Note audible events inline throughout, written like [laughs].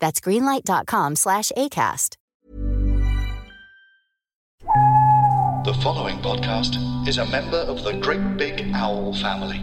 That's greenlight.com slash ACAST. The following podcast is a member of the Great Big Owl family.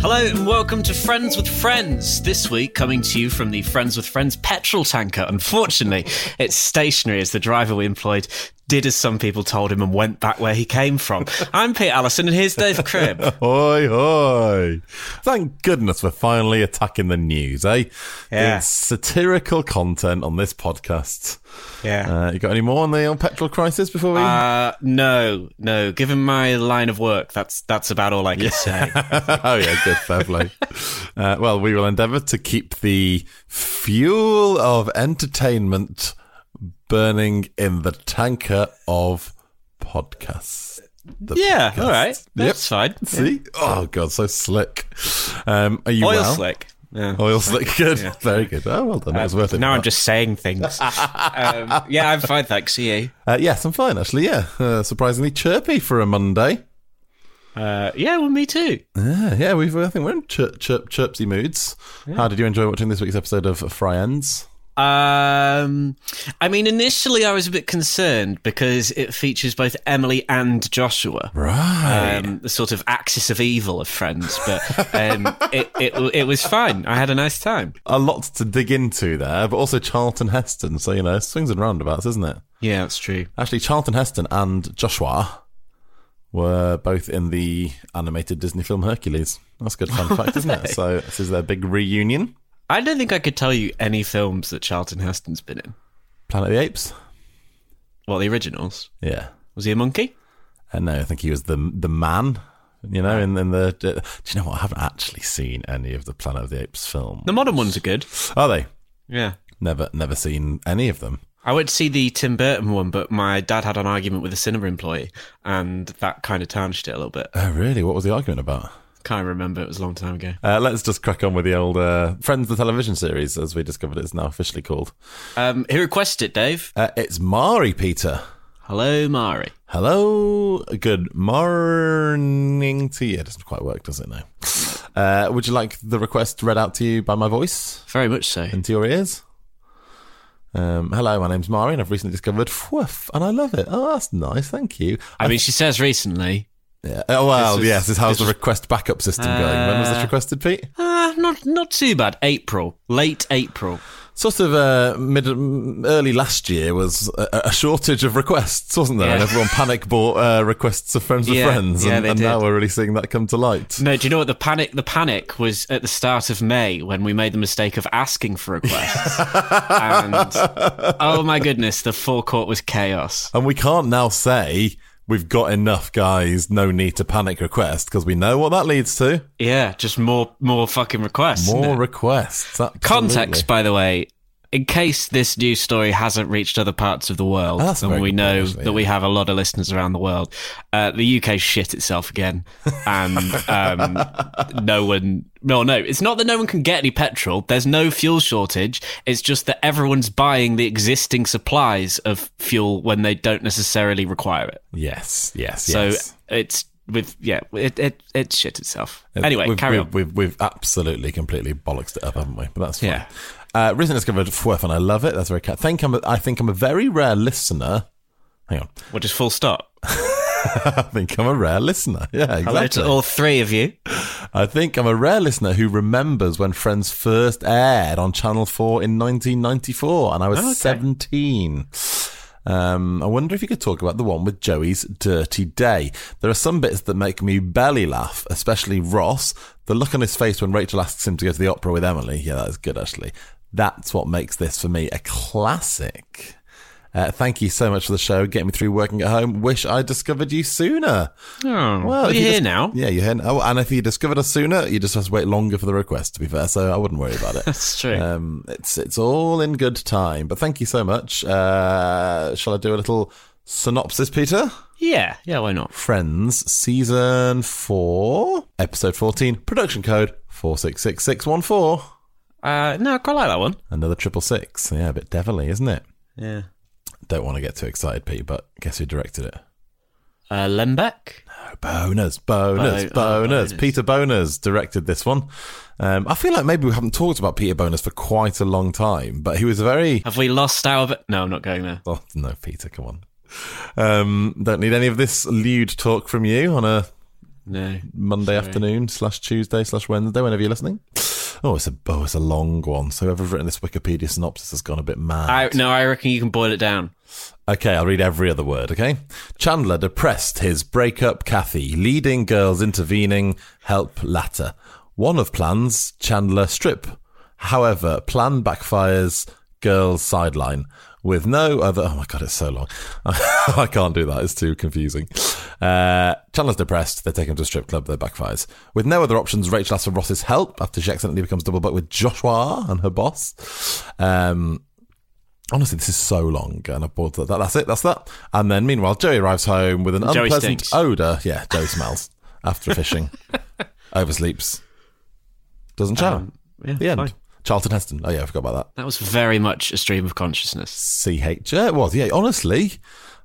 Hello and welcome to Friends with Friends. This week, coming to you from the Friends with Friends petrol tanker. Unfortunately, it's stationary as the driver we employed did as some people told him and went back where he came from. [laughs] I'm Pete Allison and here's Dave Cribb. [laughs] Hoi, hoi. Thank goodness we're finally attacking the news, eh? Yeah. It's satirical content on this podcast. Yeah. Uh, you got any more on the old petrol crisis before we? Uh, no, no. Given my line of work, that's that's about all I can say. [laughs] oh yeah, good, fair play. uh, well, we will endeavour to keep the fuel of entertainment burning in the tanker of podcasts. Yeah, podcast. all right. That's fine. See? Oh god, so slick. Um, are you Oil well? slick. Yeah. Oil slick, [laughs] good, Yeah. very good. Oh, well done. That was worth it. now I'm just saying things. [laughs] um, yeah, I'm fine, thanks. See you. Uh, yes, I'm fine actually. Yeah, uh, surprisingly chirpy for a Monday. Uh, yeah, well, me too. Yeah, yeah. We've I think we're in chirp, chirp, chirpsy moods. How did you enjoy watching this week's episode of Fry Ends? Um, I mean, initially I was a bit concerned because it features both Emily and Joshua. Right. Um, the sort of axis of evil of friends, but um, [laughs] it, it it was fine. I had a nice time. a lot to dig into there, but also Charlton Heston. So you know, swings and roundabouts, isn't it? Yeah, that's true. Actually, Charlton Heston and Joshua were both in the animated Disney film Hercules. That's a good fun fact, isn't it? [laughs] So this is their big reunion. I don't think I could tell you any films that Charlton Heston's been in. Planet of the Apes. Well, the originals. Yeah. Was he a monkey? And no, I think he was the the man. You know, in, in the. Uh, do you know what? I haven't actually seen any of the Planet of the Apes films. The modern ones are good. Are they? Yeah. Never, never seen any of them. I went to see the Tim Burton one, but my dad had an argument with a cinema employee, and that kind of tarnished it a little bit. Oh, really? What was the argument about? Can't remember. It was a long time ago. Uh, let's just crack on with the old uh, Friends the television series, as we discovered it's now officially called. Um, who requested it, Dave? Uh, it's Mari, Peter. Hello, Mari. Hello, good morning to you. It doesn't quite work, does it now? Uh, would you like the request read out to you by my voice Very much so. into your ears? Um, hello, my name's Mari, and I've recently discovered Woof, and I love it. Oh, that's nice. Thank you. I mean, she says recently. Yeah. Oh, well, was- yes. How's the request backup system going? When was this Uh, requested, Pete? Uh, not not too bad. April, late April. Sort of uh, mid, early last year was a, a shortage of requests, wasn't there? Yeah. And everyone panic bought uh, requests of friends with Yeah, friends, yeah, and, and now we're really seeing that come to light. No, do you know what the panic? The panic was at the start of May when we made the mistake of asking for requests, [laughs] and oh my goodness, the forecourt was chaos. And we can't now say we've got enough guys, no need to panic request, because we know what that leads to. Yeah, just more more fucking requests. More requests. absolutely. Context, by the way, in case this news story hasn't reached other parts of the world, Oh, and we know point, actually, that we have a lot of listeners around the world, uh, the UK shit itself again, and um, [laughs] no one. No, no, it's not that no one can get any petrol. There's no fuel shortage. It's just that everyone's buying the existing supplies of fuel when they don't necessarily require it. Yes, yes, So yes. it's with yeah, it it it shit itself. Anyway, we've, carry we've, on. We've, we've absolutely, completely bollocksed it up, haven't we? But that's fine. Yeah. Uh, recently discovered Fwef, and I love it. That's very cat. Think I'm. A, I think I'm a very rare listener. Hang on. What just full stop? [laughs] [laughs] I think I'm a rare listener. Yeah, Hello exactly. to all three of you. I think I'm a rare listener who remembers when Friends first aired on Channel 4 in 1994, and I was Okay. 17. Um, I wonder if you could talk about the one with Joey's dirty day. There are some bits that make me belly laugh, especially Ross. The look on his face when Rachel asks him to go to the opera with Emily. Yeah, that's good, actually. That's what makes this for me a classic. Uh, thank you so much for the show, Get me through working at home. Wish I discovered you sooner. Oh, well, you're you here dis- now. Yeah, you're here. now. Oh, and if you discovered us sooner, you just have to wait longer for the request. To be fair, so I wouldn't worry about it. [laughs] That's true. Um, it's it's all in good time. But thank you so much. Uh, shall I do a little synopsis, Peter? yeah, yeah, why not? Friends, season four, episode fourteen, production code four six six six one four. Uh, no, I quite like that one. Another triple six. Yeah, a bit devilly, isn't it? Yeah. Don't want to get too excited, Pete, but guess who directed it? Uh, Lembeck? Boners, boners, Bo- oh, boners. Peter Bonerz directed this one. Um, I feel like maybe we haven't talked about Peter Bonerz for quite a long time, but he was very. Have we lost our. No, I'm not going there. Oh, no, Peter, come on. Um, don't need any of this lewd talk from you on a No. Monday afternoon slash Tuesday slash Wednesday, whenever you're listening. Oh, it's a oh, it's a long one. So whoever's written this Wikipedia synopsis has gone a bit mad. I, no, I reckon you can boil it down. Okay, I'll read every other word, okay? Chandler depressed his breakup Kathy, leading girls intervening, help latter. One of plans, Chandler strip. However, plan backfires, girls sideline. With no other, oh my god, it's so long. [laughs] I can't do that, it's too confusing. Uh, Chandler's depressed, they take him to a strip club, that backfires. With no other options, Rachel asks for Ross's help after she accidentally becomes double booked with Joshua and her boss. Um, Honestly, this is so long, and I bored that. That's it. That's that. And then, meanwhile, Joey arrives home with an Joey unpleasant odor. Yeah, Joey smells after fishing, [laughs] oversleeps, doesn't shower. Um, yeah, the end. fine. Charlton Heston. Oh yeah, I forgot about that. That was very much a stream of consciousness. C H. Yeah, it was. Yeah, honestly,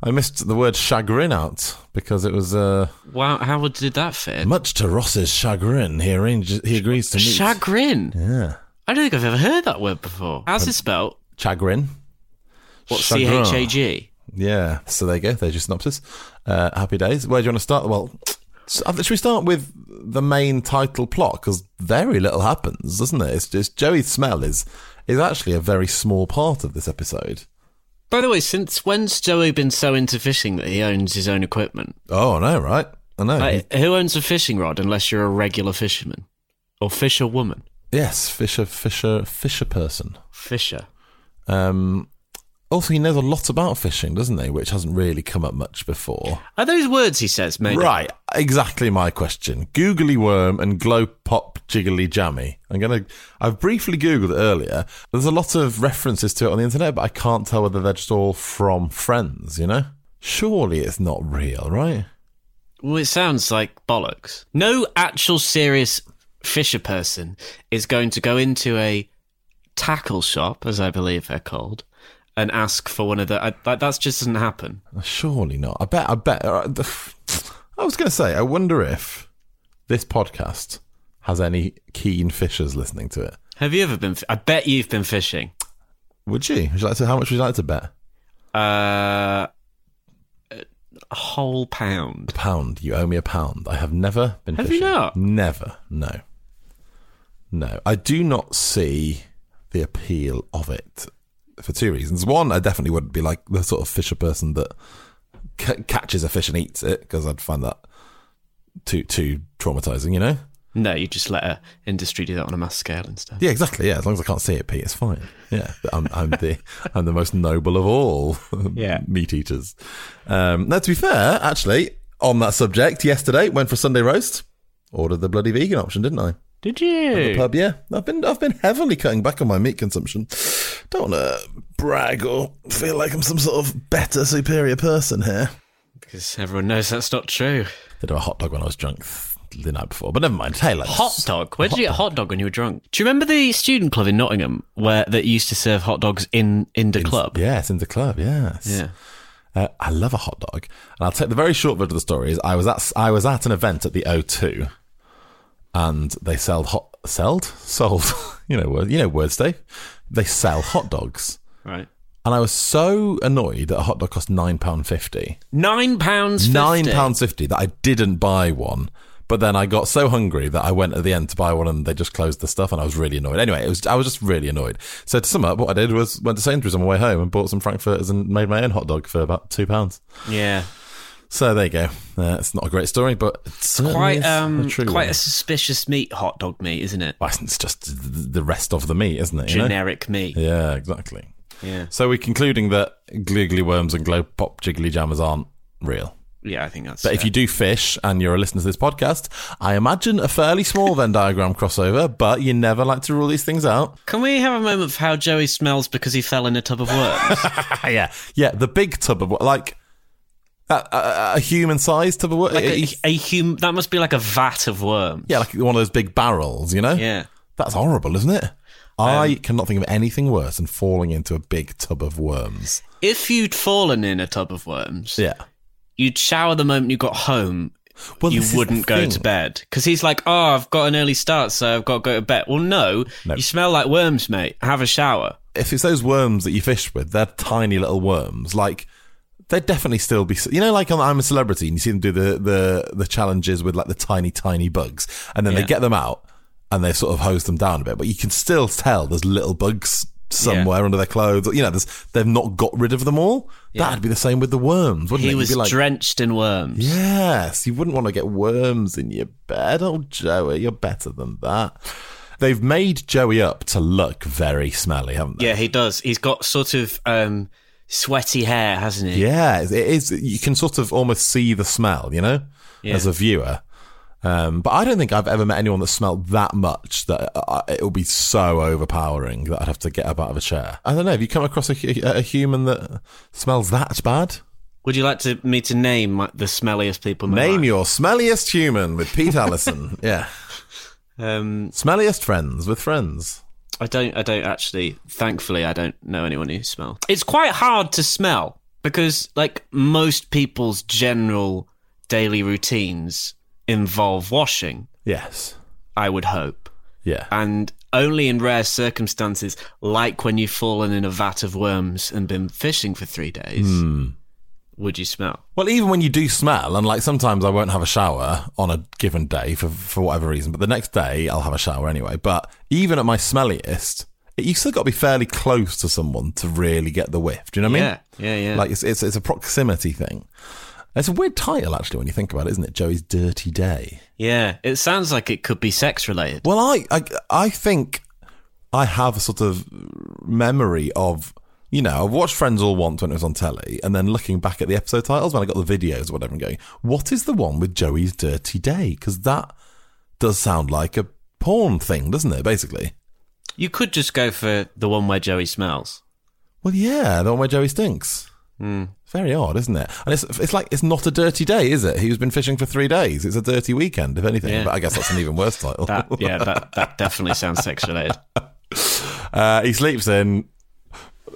I missed the word chagrin out because it was uh, Wow, how did that fit? much to Ross's chagrin. He arranges. He agrees to meet. Chagrin. yeah, I don't think I've ever heard that word before. How's it spelled? chagrin. What, C. H A G? Yeah, so there you go. There's your synopsis. Uh, happy days. Where do you want to start? Well, s- uh, should we start with the main title plot? Because very little happens, doesn't it? It's just Joey's smell is is actually a very small part of this episode. By the way, since when's Joey been so into fishing that he owns his own equipment? Oh, I know, right? I know. Like, who owns a fishing rod unless you're a regular fisherman? Or fisher woman? yes, Fisher, Fisher, Fisher person. Fisher. Um, also, he knows a lot about fishing, doesn't he? Which hasn't really come up much before. Are those words he says up? Right, exactly my question. Googly worm and glow pop jiggly jammy. I'm gonna. I've briefly googled it earlier. There's a lot of references to it on the internet, but I can't tell whether they're just all from friends. You know, surely it's not real, right? Well, it sounds like bollocks. No actual serious fisher person is going to go into a tackle shop, as I believe they're called, and ask for one of the. I, that that's just doesn't happen. Surely not. I bet. I bet. uh, I was gonna say. I wonder if this podcast has any keen fishers listening to it. Have you ever been? I bet you've been fishing. Would you? Would you like to? How much would you like to bet? Uh, a whole pound. pound. You owe me a pound. I have never been Have you not? Never. No. No. I do not see the appeal of it for two reasons. One, I definitely wouldn't be like the sort of fisher person that c- catches a fish and eats it because I'd find that too too traumatizing, you know? No, you just let a industry do that on a mass scale instead. Yeah, exactly. Yeah, as long as I can't see it, Pete, it's fine. Yeah, I'm, I'm the [laughs] I'm the most noble of all [laughs] Yeah. meat eaters. Um, now, to be fair, actually, on that subject, yesterday went for Sunday roast. Ordered the bloody vegan option, didn't I? Did The you? pub, yeah. I've been I've been heavily cutting back on my meat consumption. Don't want to brag or feel like I'm some sort of better, superior person here. Because everyone knows that's not true. Did a hot dog when I was drunk the night before, but never mind. Hey, let's- Hot dog. Where did you get a hot dog when you were drunk? Do you remember the student club in Nottingham where that used to serve hot dogs in in the club? Yes, in the club. Yes. Yeah. Uh, I love a hot dog, and I'll take the very short version of the story. Is I was at I was at an event at the O2, and they sold hot sold [laughs] sold you know word you know words Dave. They sell hot dogs, Right. and I was so annoyed that a hot dog cost nine pound fifty. Nine pounds. £9.50 that I didn't buy one. But then I got so hungry that I went at the end to buy one, and they just closed the stuff, and I was really annoyed. Anyway, it was I was just really annoyed. So to sum up, what I did was went to Sainsbury's on my way home and bought some frankfurters and made my own hot dog for about two pounds. Yeah. So there you go. Uh, it's not a great story, but it's Quite um a quite one. a suspicious meat hot dog meat, isn't it? Well, it's just the rest of the meat, isn't it? you know? Generic meat. Yeah, exactly. Yeah. So we're concluding that gliggly worms and glow pop jiggly jammers aren't real. Yeah, I think that's But if you do fish and you're a listener to this podcast, I imagine a fairly small Venn diagram crossover, but you never like to rule these things out. Can we have a moment for how Joey smells because he fell in a tub of worms? [laughs] yeah. Yeah, the big tub of, like, a, a, a human sized tub of worms. like a, a hum- that must be like a vat of worms. yeah, like one of those big barrels, you know? Yeah. That's horrible, isn't it? I um, cannot think of anything worse than falling into a big tub of worms. If you'd fallen in a tub of worms, Yeah. you'd shower the moment you got home. Well, you the wouldn't go to bed because he's like, "Oh, I've got an early start, so I've got to go to bed." Well, no, No. you smell like worms, mate. Have a shower. if it's those worms that you fish with, they're tiny little worms. Like they'd definitely still be. You know, like on I'm a Celebrity, and you see them do the the the challenges with like the tiny tiny bugs, and then Yeah. they get them out and they sort of hose them down a bit, but you can still tell there's little bugs somewhere under their clothes. You know, there's, they've not got rid of them all. That'd be the same with the worms, wouldn't He it? You'd was be like, drenched in worms. Yes, you wouldn't want to get worms in your bed. Oh, Joey, you're better than that. They've made Joey up to look very smelly, haven't they? Yeah, he does. He's got sort of um, sweaty hair, hasn't he? Yeah, it is. You can sort of almost see the smell, you know, Yeah. as a viewer. Um, but I don't think I've ever met anyone that smelled that much that uh, it will be so overpowering that I'd have to get up out of a chair. I don't know. Have you come across a, a human that smells that bad? Would you like to me to name my, the smelliest people? Name life? your smelliest human with Pete Allison. [laughs] yeah, Um, smelliest friends with friends. I don't. I don't actually. Thankfully, I don't know anyone who smells. It's quite hard to smell because, like, most people's general daily routines involve washing. Yes. I would hope, Yeah. and only in rare circumstances, like when you've fallen in a vat of worms and been fishing for three days, hmm. Would you smell? Well, even when you do smell, and like sometimes I won't have a shower on a given day for for whatever reason, but the next day I'll have a shower anyway. But even at my smelliest, it, you still got to be fairly close to someone to really get the whiff. Do you know what I mean? Yeah, yeah, yeah. Like it's it's it's a proximity thing. It's a weird title actually when you think about it, isn't it? Joey's dirty day. Yeah, it sounds like it could be sex related. Well, I, I, I think I have a sort of memory of, you know, I've watched Friends All Once when it was on telly, and then looking back at the episode titles when I got the videos or whatever, and going, what is the one with Joey's dirty day? Because that does sound like a porn thing, doesn't it? Basically. You could just go for the one where Joey smells. Well, yeah, the one where Joey stinks. Very odd, isn't it? And it's it's like it's not a dirty day, is it? He's been fishing for three days. It's a dirty weekend, if anything. Yeah. But I guess that's an even worse title. That yeah, that that definitely sounds sex related. [laughs] Uh, he sleeps in,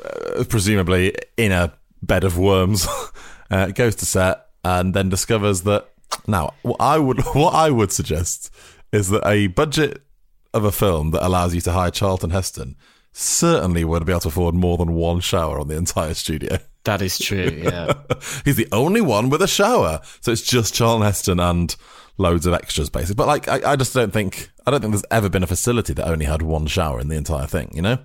uh, presumably in a bed of worms. [laughs] uh, goes to set and then discovers that. Now, what I would [laughs] what I would suggest is that a budget of a film that allows you to hire Charlton Heston certainly would be able to afford more than one shower on the entire studio. [laughs] That is true. Yeah. [laughs] He's the only one with a shower, so it's just Charlton Heston and loads of extras, basically. But like, I, I just don't think I don't think there's ever been a facility that only had one shower in the entire thing. You know,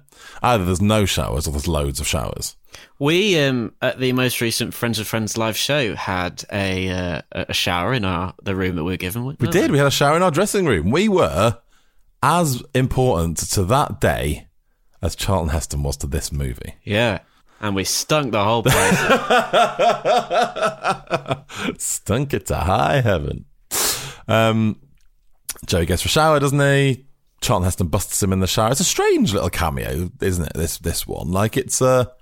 either there's no showers or there's loads of showers. We um at the most recent Friends of Friends live show had a uh, a shower in our the room that we were given. We did. We had a shower in our dressing room. We were as important to that day as Charlton Heston was to this movie. Yeah. And we stunk the whole place. [laughs] Stunk it to high heaven. Um, Joey gets for a shower, doesn't he? Charlton Heston busts him in the shower. It's a strange little cameo, isn't it? This this one, like it's a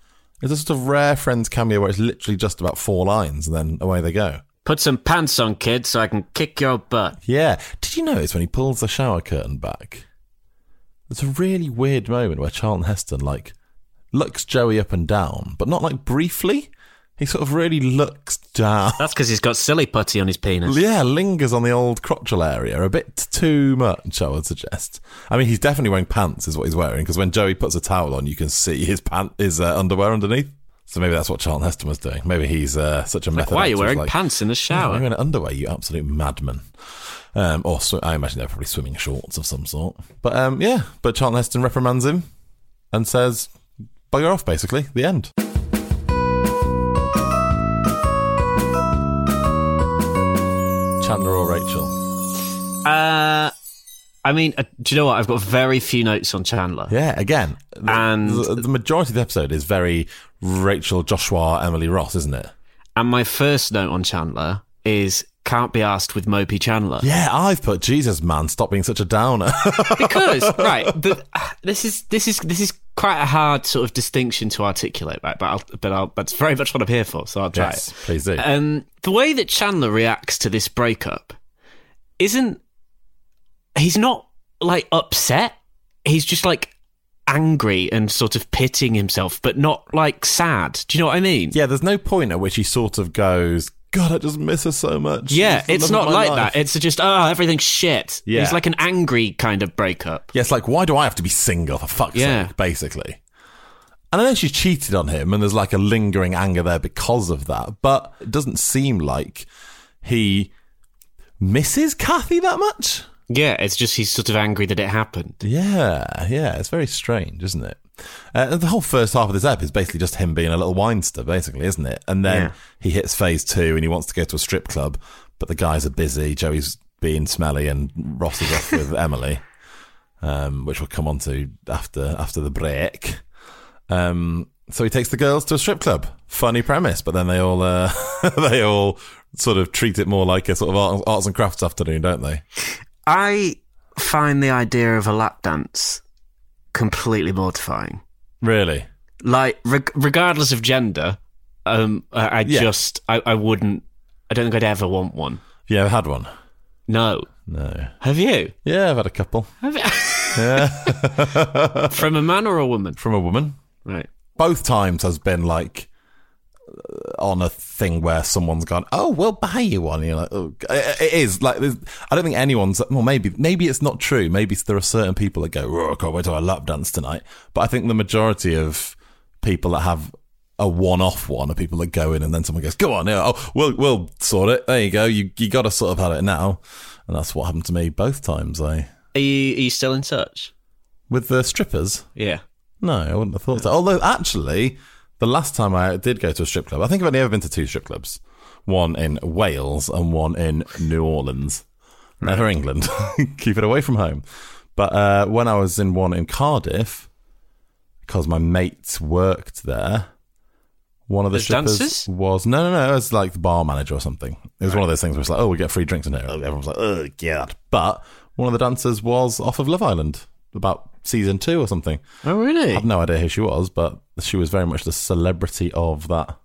it's a sort of rare Friends cameo where it's literally just about four lines and then away they go. Put some pants on, kid, so I can kick your butt. Yeah. Did you notice when he pulls the shower curtain back? There's a really weird moment where Charlton Heston like looks Joey up and down, but not like briefly. He sort of really looks down. That's because he's got silly putty on his penis. Yeah, lingers on the old crotchal area a bit too much, I would suggest. I mean, he's definitely wearing pants, is what he's wearing, because when Joey puts a towel on, you can see his pant, his uh, underwear underneath. So maybe that's what Charlton Heston was doing. Maybe he's uh, such a Like, method. why are you wearing like, pants in the "Yeah, shower? You're in underwear, you absolute madman. Um, or sw- I imagine they're probably swimming shorts of some sort. But um, yeah, but Charlton Heston reprimands him and says, "Bugger off." Basically, the end. Chandler or Rachel? Uh, I mean, uh, do you know what? I've got very few notes on Chandler. Yeah, again, the, And- the, the majority of the episode is very Rachel, Joshua, Emily Ross, isn't it? And my first note on Chandler is can't be asked with Mopey Chandler. Yeah, I've put Jesus, man, stop being such a downer. [laughs] because right the, this is this is this is quite a hard sort of distinction to articulate right? But I'll, but I'll, that's very much what I'm here for so I'll try yes, it. please do. um the way that Chandler reacts to this breakup isn't he's not like upset. He's just like angry and sort of pitying himself but not like sad. Do you know what I mean? Yeah, there's no point at which he sort of goes, God, I just miss her so much. yeah the it's not like life." that it's just oh everything's shit Yeah. it's like an angry kind of breakup Yeah, it's like, why do I have to be single for fuck's Yeah. sake, basically? And I know she cheated on him, and there's like a lingering anger there because of that, but it doesn't seem like he misses Kathy that much. yeah it's just he's sort of angry that it happened Yeah, yeah, it's very strange, isn't it? Uh, the whole first half of this ep is basically just him being a little winester, basically, isn't it? And then Yeah. he hits phase two and he wants to go to a strip club, but the guys are busy. Joey's being smelly and Ross is off with [laughs] Emily, um, which we'll come on to after after the break. Um, so he takes the girls to a strip club. Funny premise, but then they all uh, [laughs] they all sort of treat it more like a sort of arts and crafts afternoon, don't they? I find the idea of a lap dance completely mortifying. Really? Like, reg- regardless of gender, um, I, I Yeah. just, I, I wouldn't, I don't think I'd ever want one. You ever had one? No. No. Have you? Yeah, I've had a couple. Have you? [laughs] From a man or a woman? from a woman. Right. Both times has been like on a thing where someone's gone, "Oh, we'll buy you one." You're like, oh. It is like I don't think anyone's. Well, maybe maybe it's not true. Maybe there are certain people that go, "Oh, I can't wait to a lap dance tonight." But I think the majority of people that have a one-off one are people that go in and then someone goes, "Go on, yeah, oh, we'll we'll sort it." There you go. You you got to sort of have it now, and that's what happened to me both times. I Are you, are you still in touch? with the strippers. Yeah. No, I wouldn't have thought so. Although, actually, the last time I did go to a strip club, I think I've only ever been to two strip clubs. One in Wales and one in New Orleans. Never England. [laughs] Keep it away from home. But uh, when I was in one in Cardiff, because my mates worked there, one of the As strippers dancers? was no, no, no. It was like the bar manager or something. It was one of those things where it's like, oh, we get free drinks in here. Everyone's like, oh, God. But one of the dancers was off of Love Island about season two or something. Oh, really? I have no idea who she was, but she was very much the celebrity of that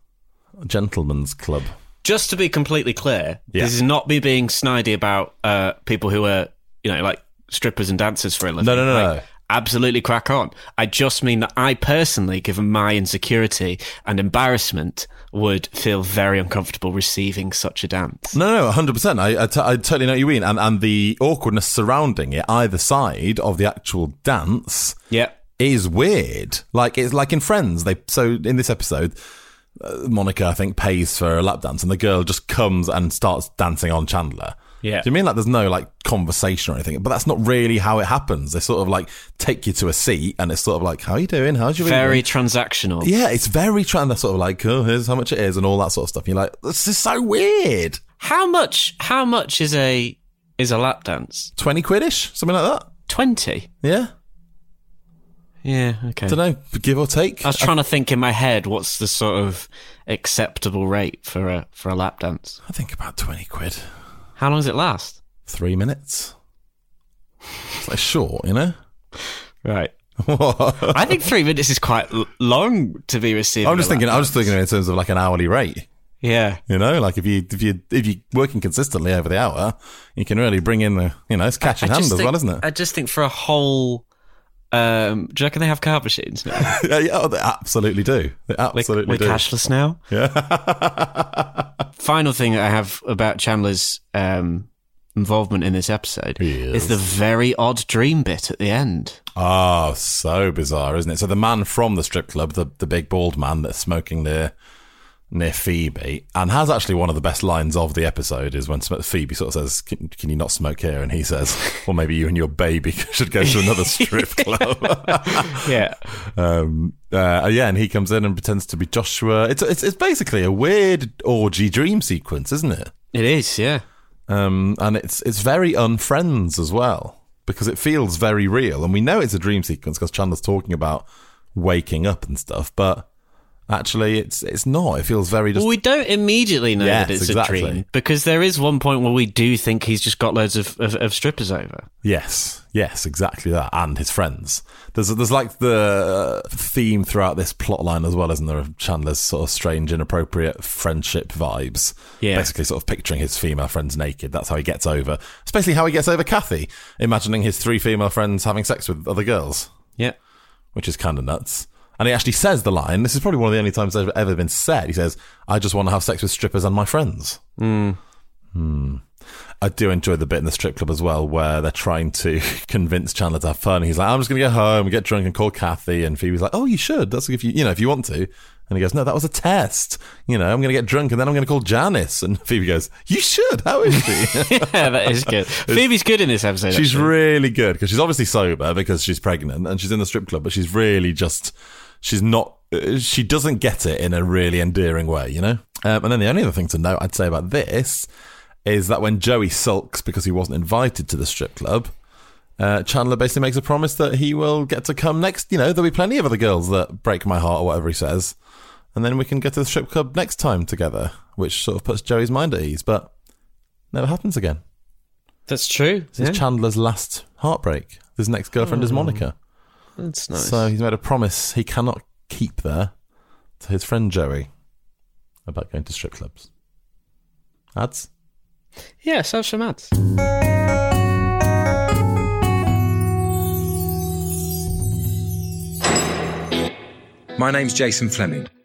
gentleman's club. Just to be completely clear, Yeah. this is not me being snidey about uh, people who are, you know, like strippers and dancers for a living. No, no, no, Like, no. Absolutely crack on. I just mean that I personally, given my insecurity and embarrassment, would feel very uncomfortable receiving such a dance. No, no, hundred percent. I, I, t- I totally know what you mean, and and the awkwardness surrounding it, either side of the actual dance, Yeah. is weird. Like it's like in Friends. They so in this episode, uh, Monica I think pays for a lap dance, and the girl just comes and starts dancing on Chandler. Yeah. Do you mean like there's no like conversation or anything? But that's not really how it happens. They sort of like take you to a seat, and it's sort of like, "How are you doing? How's your Very evening?" transactional. Yeah, it's very trying to sort of like, oh, here's how much it is and all that sort of stuff. You're like, this is so weird. How much? How much is a is a lap dance? 20 quidish, something like that. Twenty. Yeah. Yeah. Okay. Don't know, give or take. I was trying to think in my head what's the sort of acceptable rate for a for a lap dance. I think about 20 quid. How long does it last? Three minutes. It's like short, you know? Right. [laughs] I think three minutes is quite l- long to be receiving. I'm just thinking, I'm just thinking in terms of like an hourly rate. Yeah. You know, like if you if you if you're working consistently over the hour, you can really bring in the you know it's cash in hand as think, well, isn't it? I just think for a whole. Um, do you reckon they have card machines now? [laughs] yeah, yeah, oh, they absolutely do. They We're, absolutely we're do. cashless now. Yeah. [laughs] Final thing I have about Chandler's um, involvement in this episode is. the very odd dream bit at the end. Oh, so bizarre, isn't it? So the man from the strip club, the the big bald man that's smoking near near Phoebe, and has actually one of the best lines of the episode is when Phoebe sort of says, "Can, can you not smoke here?" And he says, "Well, maybe you and your baby [laughs] should go to another strip [laughs] club." [laughs] Yeah. um, uh, yeah, and he comes in and pretends to be Joshua. It's it's it's basically a weird orgy dream sequence, isn't it? It is, yeah. um, and it's it's very unfriends as well because it feels very real, and we know it's a dream sequence because Chandler's talking about waking up and stuff, but actually it's it's not. It feels very just Well, we don't immediately know Yes, that it's exactly. a dream because there is one point where we do think he's just got loads of, of, of strippers over. yes, yes, exactly that, and his friends. There's there's like the uh, theme throughout this plot line as well, isn't there? Of Chandler's sort of strange, inappropriate friendship vibes. Yeah. basically sort of picturing his female friends naked. That's how he gets over. Especially how he gets over Kathy, imagining his three female friends having sex with other girls. Yeah. which is kind of nuts. And he actually says the line. This is probably one of the only times it's ever, been said. He says, "I just want to have sex with strippers and my friends." Hmm. I do enjoy the bit in the strip club as well, where they're trying to [laughs] convince Chandler to have fun. He's like, "I'm just going to go home get drunk and call Kathy." And Phoebe's like, "Oh, you should. That's if you, you know, if you want to." And he goes, "No, that was a test. You know, I'm going to get drunk and then I'm going to call Janice." And [laughs] Phoebe goes, "You should. How is she?" [laughs] yeah, that is good. Phoebe's good in this episode. She's actually. really good because she's obviously sober because she's pregnant and she's in the strip club, but she's really just she's not. uh, She doesn't get it in a really endearing way, you know. Um, and then the only other thing to note I'd say about this is that when Joey sulks because he wasn't invited to the strip club, uh, Chandler basically makes a promise that he will get to come next. You know, there'll be plenty of other girls that break my heart or whatever he says, and then we can get to the strip club next time together, which sort of puts Joey's mind at ease. But never happens again. That's true. This is Chandler's last heartbreak. His next girlfriend is Monica. That's nice. So he's made a promise he cannot keep there to his friend Joey about going to strip clubs. Ads? yeah, so some ads. My name's Jason Fleming.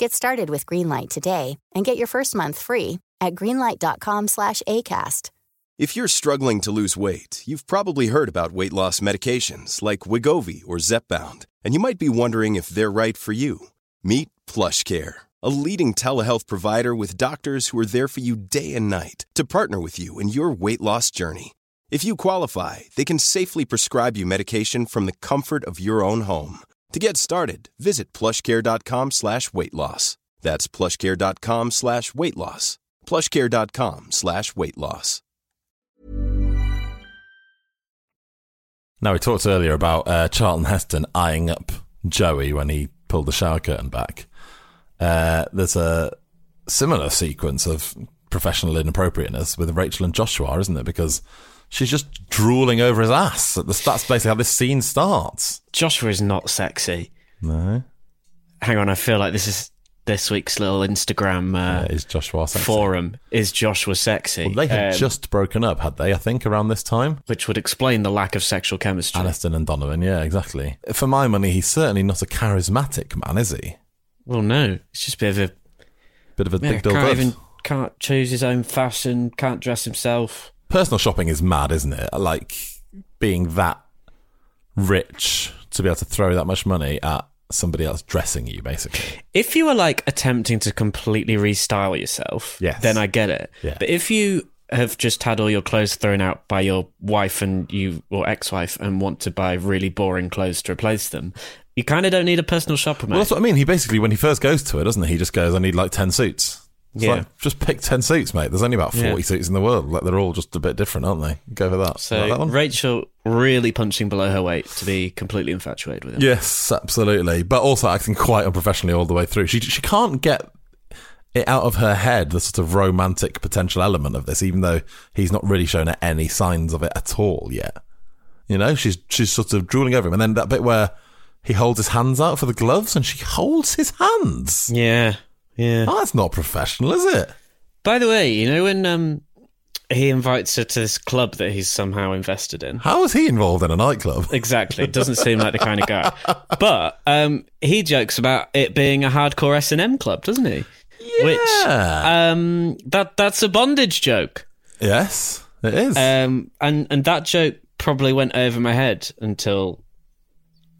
Get started with Greenlight today and get your first month free at greenlight.com slash ACAST. If you're struggling to lose weight, you've probably heard about weight loss medications like Wegovy or Zepbound, and you might be wondering if they're right for you. Meet PlushCare, a leading telehealth provider with doctors who are there for you day and night to partner with you in your weight loss journey. If you qualify, they can safely prescribe you medication from the comfort of your own home. To get started, visit plushcare.com slash weight loss. That's plushcare.com slash weight loss. plushcare.com slash weight loss. Now, we talked earlier about uh, Charlton Heston eyeing up Joey when he pulled the shower curtain back. Uh, there's a similar sequence of professional inappropriateness with Rachel and Joshua, isn't there? Because she's just drooling over his ass. At the, that's basically how this scene starts. Joshua is not sexy. No. Hang on, I feel like this is this week's little Instagram uh, is Joshua sexy? forum. Is Joshua sexy? Well, they had Um, just broken up, had they? I think around this time. which would explain the lack of sexual chemistry. Aniston and Donovan, yeah, exactly. For my money, he's certainly not a charismatic man, is he? Well, no, it's just a bit of a Bit of a yeah, big dull can't even can't choose his own fashion, can't dress himself. Personal shopping is mad, isn't it? Like being that rich to be able to throw that much money at somebody else dressing you, basically. If you were like attempting to completely restyle yourself, Yes. then I get it. Yeah. But if you have just had all your clothes thrown out by your wife and you or ex-wife and want to buy really boring clothes to replace them, you kind of don't need a personal shopper, mate. Well, that's what I mean. He basically, when he first goes to it, doesn't he? He just goes, I need like 10 suits. It's Yeah. like, just pick 10 suits, mate. There's only about 40 Yeah. suits in the world. Like, they're all just a bit different, aren't they? Go for that. so Like that one? Rachel really punching below her weight to be completely infatuated with him. Yes, absolutely. But also acting quite unprofessionally all the way through. She she can't get it out of her head the sort of romantic potential element of this, even though he's not really shown her any signs of it at all yet. You know, she's she's sort of drooling over him, and then that bit where he holds his hands out for the gloves, and she holds his hands. Yeah, yeah. Oh, that's not professional, is it? By the way, you know when um, he invites her to this club that he's somehow invested in. How is he involved in a nightclub? [laughs] Exactly, It doesn't seem like the kind of guy. But um, he jokes about it being a hardcore S and M club, doesn't he? Which Yeah. um, that that's a bondage joke, yes, it is. um, and and that joke probably went over my head until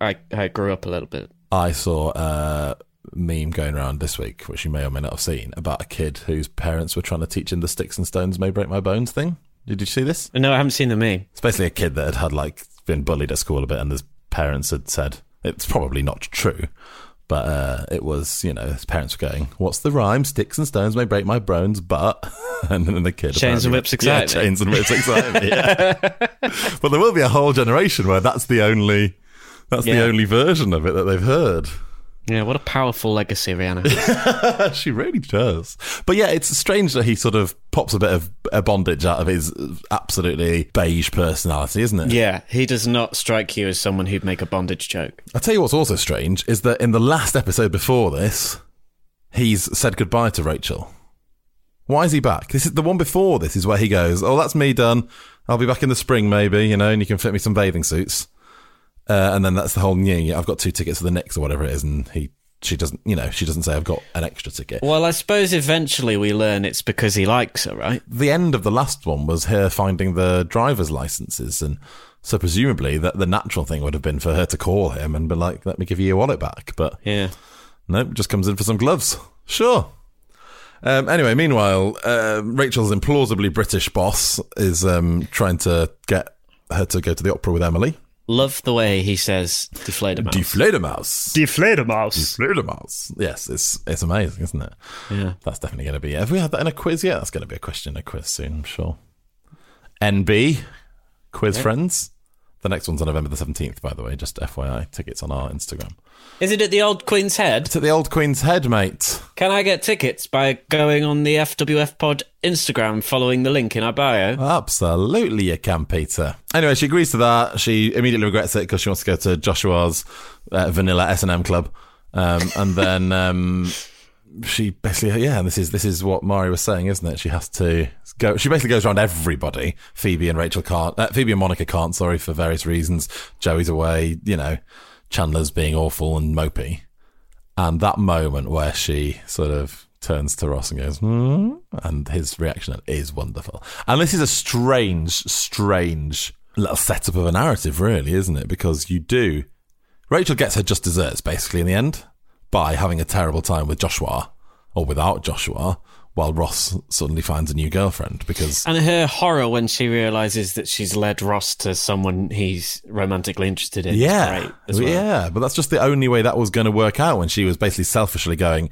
I I grew up a little bit. I saw a meme going around this week, which you may or may not have seen, about a kid whose parents were trying to teach him the sticks and stones may break my bones thing. Did you see this? No, I haven't seen the meme. It's basically a kid that had had like been bullied at school a bit, and his parents had said it's probably not true, but uh, it was. You know, his parents were going, "What's the rhyme? Sticks and stones may break my bones, but." [laughs] And then the kid Chains and whips excite yeah, me. chains and whips excite me. Yeah. [laughs] but there will be a whole generation where that's the only. That's the only version of it that they've heard. Yeah, what a powerful legacy Rihanna. has. [laughs] she really does. But yeah, it's strange that he sort of pops a bit of a bondage out of his absolutely beige personality, isn't it? yeah, he does not strike you as someone who'd make a bondage joke. I'll tell you what's also strange is that in the last episode before this, he's said goodbye to Rachel. Why is he back? This is the one before this is where he goes, Oh, that's me done. I'll be back in the spring, maybe, you know, and you can fit me some bathing suits. Uh, and then that's the whole yeah, yeah, I've got two tickets for the Knicks or whatever it is, and he she doesn't you know, she doesn't say I've got an extra ticket. Well, I suppose eventually we learn it's because he likes her, right? the end of the last one was her finding the driver's licenses and so presumably that the natural thing would have been for her to call him and be like let me give you your wallet back but Yeah. nope just comes in for some gloves sure um, anyway meanwhile uh, rachel's implausibly british boss is um, trying to get her to go to the opera with emily Love the way he says deflator mouse. deflatormouse deflator mouse. deflatormouse yes it's it's amazing isn't it Yeah. That's definitely going to be. Have we had that in a quiz yet? That's going to be a question in a quiz soon, I'm sure. NB, quiz friends. The next one's on November the 17th, by the way, just FYI. Tickets on our Instagram. Is it at the old Queen's Head? It's at the Old Queen's Head, mate. Can I get tickets by going on the FWF Pod Instagram, following the link in our bio? Absolutely, you can, Peter. Anyway, she agrees to that. She immediately regrets it because she wants to go to Joshua's uh, Vanilla S&M Club. Um, and then [laughs] um, she basically, yeah, this is this is what Mari was saying, isn't it? She has to go. She basically goes around everybody. Phoebe and Rachel can't. Uh, Phoebe and Monica can't. Sorry for various reasons. Joey's away. You know, Chandler's being awful and mopey. And that moment where she sort of turns to Ross and goes, hmm? and his reaction is wonderful. And this is a strange, strange little setup of a narrative, really, isn't it? Because you do. Rachel gets her just desserts, basically, in the end, by having a terrible time with Joshua, or without Joshua, while Ross suddenly finds a new girlfriend. Because And her horror when she realizes that she's led Ross to someone he's romantically interested in. yeah, well. yeah, but that's just the only way that was going to work out when she was basically selfishly going,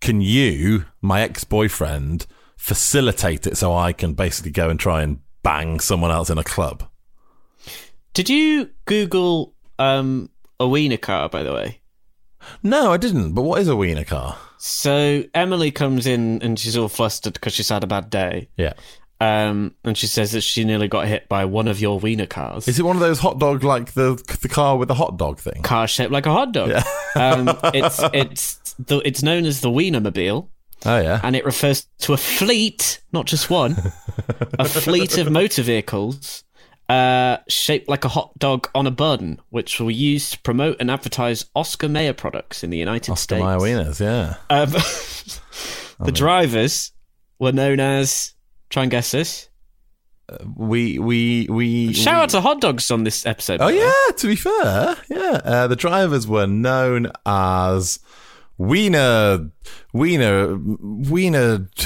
"Can you, my ex-boyfriend, facilitate it so I can basically go and try and bang someone else in a club?" Did you Google um, a wiener car, by the way? No, I didn't. But what is a wiener car? So Emily comes in and she's all flustered because she's had a bad day. Yeah, Um, and she says that she nearly got hit by one of your wiener cars. Is it one of those hot dog like the the car with the hot dog thing? car shaped like a hot dog. Yeah. [laughs] um, it's it's the, it's known as the Wienermobile, Oh yeah. and it refers to a fleet, not just one, a fleet of motor vehicles uh, shaped like a hot dog on a bun, which were used to promote and advertise Oscar Mayer products in the United Oscar States. Oscar Mayer wieners, yeah. Um, [laughs] [laughs] the drivers were known as. Try and guess this. We we we Shout we- out to hot dogs on this episode. Oh by the way. yeah, to be fair, yeah. Uh, the drivers were known as Wiener, Wiener, Wiener. [sighs]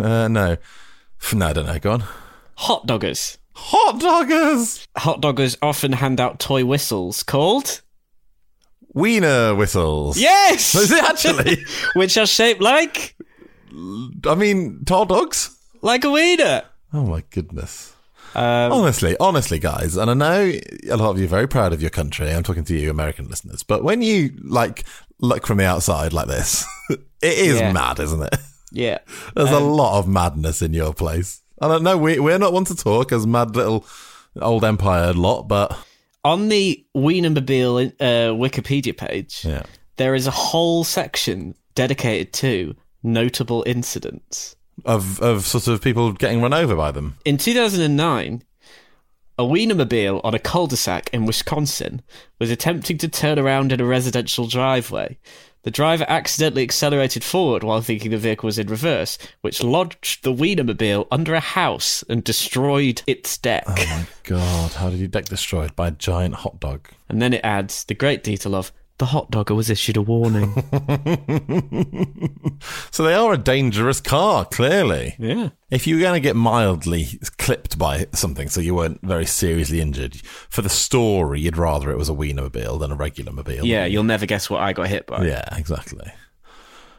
Uh, no, [sighs] no, I don't know. Go on. Hot doggers. Hot doggers. Hot doggers often hand out toy whistles called. Wiener whistles. Yes! [laughs] Is it actually? [laughs] Which are shaped like. I mean, hot dogs. Like a wiener. Oh my goodness. Um, honestly, honestly, guys, and I know a lot of you are very proud of your country. I'm talking to you, American listeners, but when you like look from the outside like this, [laughs] it is Yeah. mad, isn't it? Yeah. There's a Um, lot of madness in your place. I don't know. We we're not one to talk as mad little old empire lot, but On the Wienermobile uh, Wikipedia page, yeah. there is a whole section dedicated to notable incidents. of of sort of people getting run over by them. In 2009, a Wienermobile on a cul-de-sac in Wisconsin was attempting to turn around in a residential driveway. The driver accidentally accelerated forward while thinking the vehicle was in reverse, which lodged the Wienermobile under a house and destroyed its deck. Oh my god! How did you deck destroyed by a giant hot dog? And then it adds the great detail of the hot dogger was issued a warning. [laughs] So they are a dangerous car, clearly. yeah. If you were going to get mildly clipped by something, so you weren't very seriously injured, for the story, you'd rather it was a Wienermobile than a regular mobile. Yeah, you'll never guess what I got hit by. Yeah, exactly.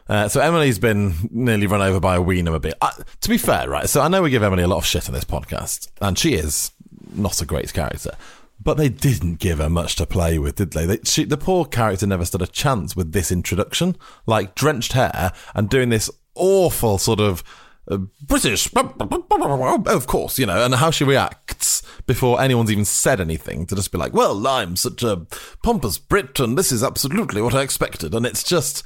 Uh, so Emily's been nearly run over by a Wienermobile. Uh, to be fair, right? So I know we give Emily a lot of shit on this podcast, and she is not a great character. But they didn't give her much to play with, did they? they she, the poor character never stood a chance with this introduction, like drenched hair and doing this awful sort of uh, British, of course, you know, and how she reacts before anyone's even said anything to just be like, well, I'm such a pompous Brit and this is absolutely what I expected. And it's just,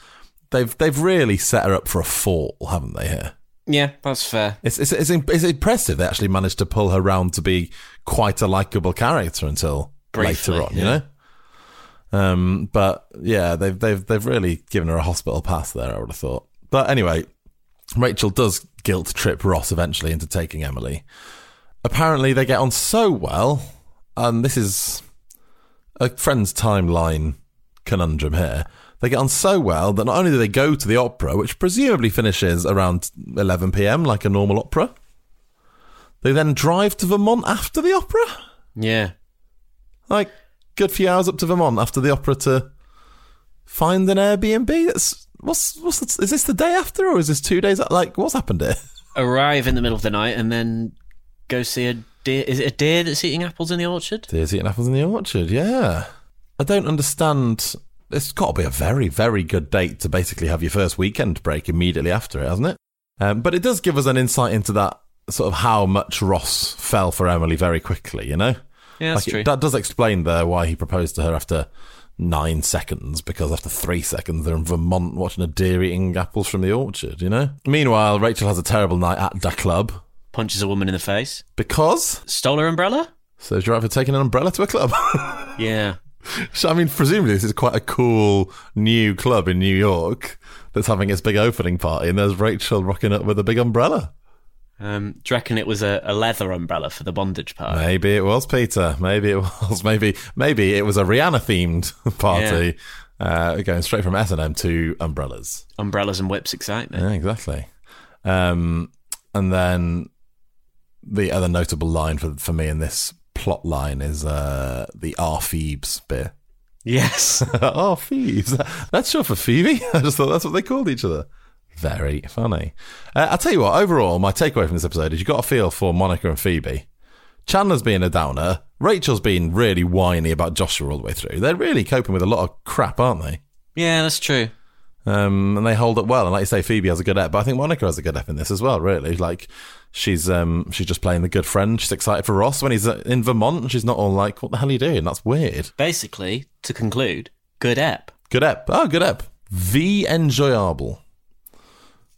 they've, they've really set her up for a fall, haven't they, here? Yeah, that's fair. It's, it's, it's, it's impressive they actually managed to pull her round to be quite a likable character until Briefly, later on, you know? Um, but yeah, they've, they've, they've really given her a hospital pass there, I would have thought. But anyway, Rachel does guilt trip Ross eventually into taking Emily. Apparently, they get on so well, and this is a friend's timeline conundrum here. They get on so well that not only do they go to the opera, which presumably finishes around 11 pm like a normal opera, they then drive to Vermont after the opera. Yeah. Like, good few hours up to Vermont after the opera to find an Airbnb. That's what's what's the, is this the day after or is this two days? Like, what's happened here? Arrive in the middle of the night and then go see a deer. Is it a deer that's eating apples in the orchard? Deer's eating apples in the orchard. Yeah, I don't understand. It's got to be a very very good date to basically have your first weekend break immediately after it, hasn't it? Um, but it does give us an insight into that sort of how much Ross fell for Emily very quickly. You know. Yeah, that's Like, true. That does explain there why he proposed to her after nine seconds, because after three seconds they're in Vermont watching a deer eating apples from the orchard, you know? Meanwhile, Rachel has a terrible night at the club Punches a woman in the face. because Stole her umbrella? so for taking an umbrella to a club. [laughs] Yeah. [laughs] so, I mean, presumably this is quite a cool new club in New York that's having its big opening party, and there's Rachel rocking up with a big umbrella. Um, do you reckon it was a, a leather umbrella for the bondage part? Maybe it was Peter. Maybe it [laughs] was. Maybe maybe it was a Rihanna themed [laughs] party, uh, going straight from S and M to umbrellas. Umbrellas and whips excitement. Yeah, exactly. Um, and then the other notable line for for me in this plot line is uh, the R Phoebes bit. Yes. [laughs] R Phoebes. That's short for Phoebe. [laughs] I just thought that's what they called each other. Very funny. Uh, I'll tell you what, overall, my takeaway from this episode is you got a feel for Monica and Phoebe. Chandler's being a downer. Rachel's been really whiny about Joshua all the way through. They're really coping with a lot of crap, aren't they? yeah, that's true. Um, and they hold up well. And like you say, Phoebe has a good ep, but I think Monica has a good ep in this as well, really. Like, She's um she's just playing the good friend. She's excited for Ross when he's uh, in Vermont. And she's not all like, "What the hell are you doing?" That's weird. Basically, to conclude, good ep. Good ep. Oh, good ep. V enjoyable.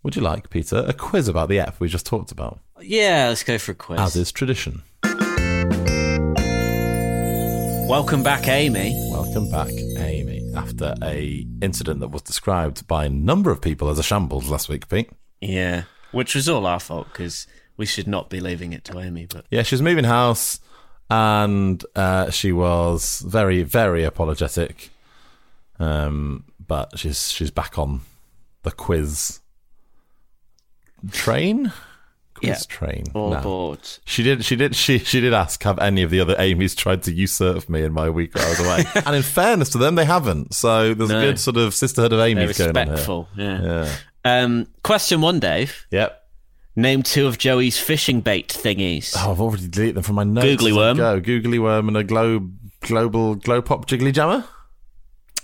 Would you like, Peter, a quiz about the app we just talked about? Yeah, let's go for a quiz. As is tradition. Welcome back, Amy. Welcome back, Amy. After a incident that was described by a number of people as a shambles last week, Pete. Yeah, which was all our fault because we should not be leaving it to Amy. But Yeah, she was moving house and uh, she was very, very apologetic. Um, but she's she's back on the quiz train. Quiz Yeah. train. all aboard. She did. She did. She she did ask, "Have any of the other Amy's tried to usurp me in my week that I was away?" [laughs] and in fairness to them, they haven't. So there's No. a good sort of sisterhood of They're Amy's going on here. respectful. Yeah. Yeah. Um, question one, Dave. Yep. Name two of Joey's fishing bait thingies. Oh, I've already deleted them from my notes. Googly worm. Go googly worm and a globe global glow pop jiggly jammer.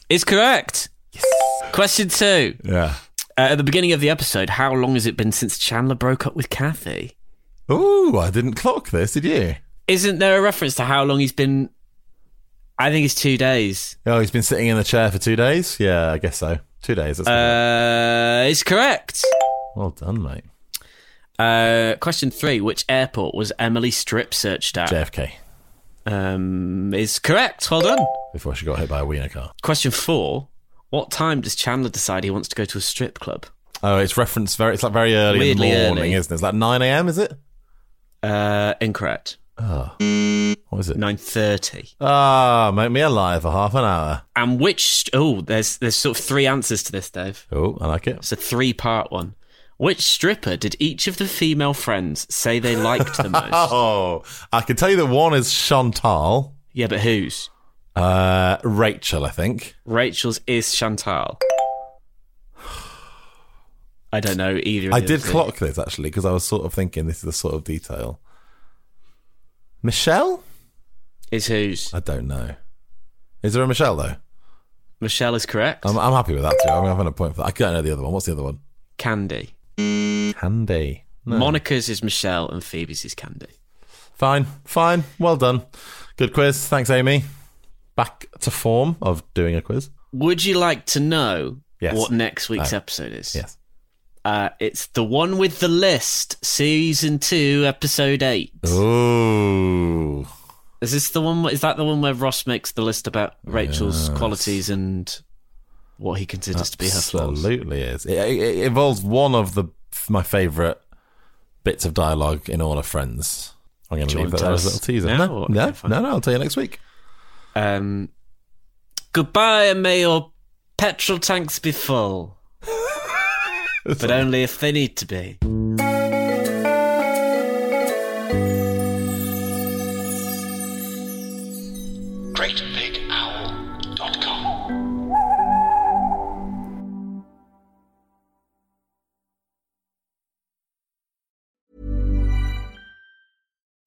Is correct. Yes. Question two. Yeah. Uh, at the beginning of the episode, how long has it been since Chandler broke up with Kathy? Ooh, I didn't clock this. Did you? Isn't there a reference to how long he's been? I think it's two days. Oh, he's been sitting in the chair for two days. Yeah, I guess so. Two days. That's Uh, it's correct. well done, mate. Uh, question three: Which airport was Emily strip searched at? JFK. Um, is correct. Well done. Before she got hit by a wiener car. Question four: What time does Chandler decide he wants to go to a strip club? Oh, it's referenced very. It's like very early in the morning, early. isn't it? It's like nine a.m. Is it? Uh, incorrect. Oh, what is it? Nine thirty. Ah, make me alive for half an hour. And which? Oh, there's there's sort of three answers to this, Dave. Oh, I like it. It's a three part one. Which stripper did each of the female friends say they liked the [laughs] most? Oh, I can tell you that one is Chantal. Yeah, but whose? Uh, Rachel, I think. Rachel's is Chantal. I don't know either. Of I did clock this actually because I was sort of thinking this is the sort of detail. Michelle? Is whose? I don't know. Is there a Michelle though? Michelle is correct. I'm, I'm happy with that too. I'm having a point for that. I don't know the other one. What's the other one? Candy. Candy. No. Monica's is Michelle and Phoebe's is Candy. Fine, fine. Well done. Good quiz. Thanks, Amy. Back to form of doing a quiz. Would you like to know Yes. what next week's No. episode is? Yes. Uh, it's the one with the list, season two, episode eight. Ooh. Is this the one? Is that the one where Ross makes the list about Rachel's qualities and what he considers to be her flaws? Absolutely is. It, it, it involves one of the my favourite bits of dialogue in all of Friends. I'm going to you leave want that as a little us teaser. now, No, no, okay, fine. no, no. I'll tell you next week. Um, goodbye, and may your petrol tanks be full, [laughs] but only if they need to be.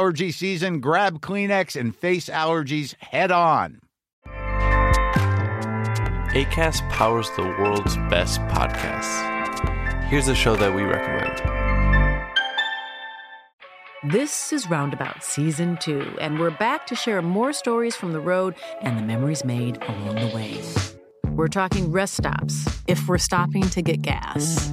allergy season, grab Kleenex and face allergies head on. ACAST powers the world's best podcasts. Here's a show that we recommend. This is Roundabout Season 2, and we're back to share more stories from the road and the memories made along the way. We're talking rest stops. If we're stopping to get gas,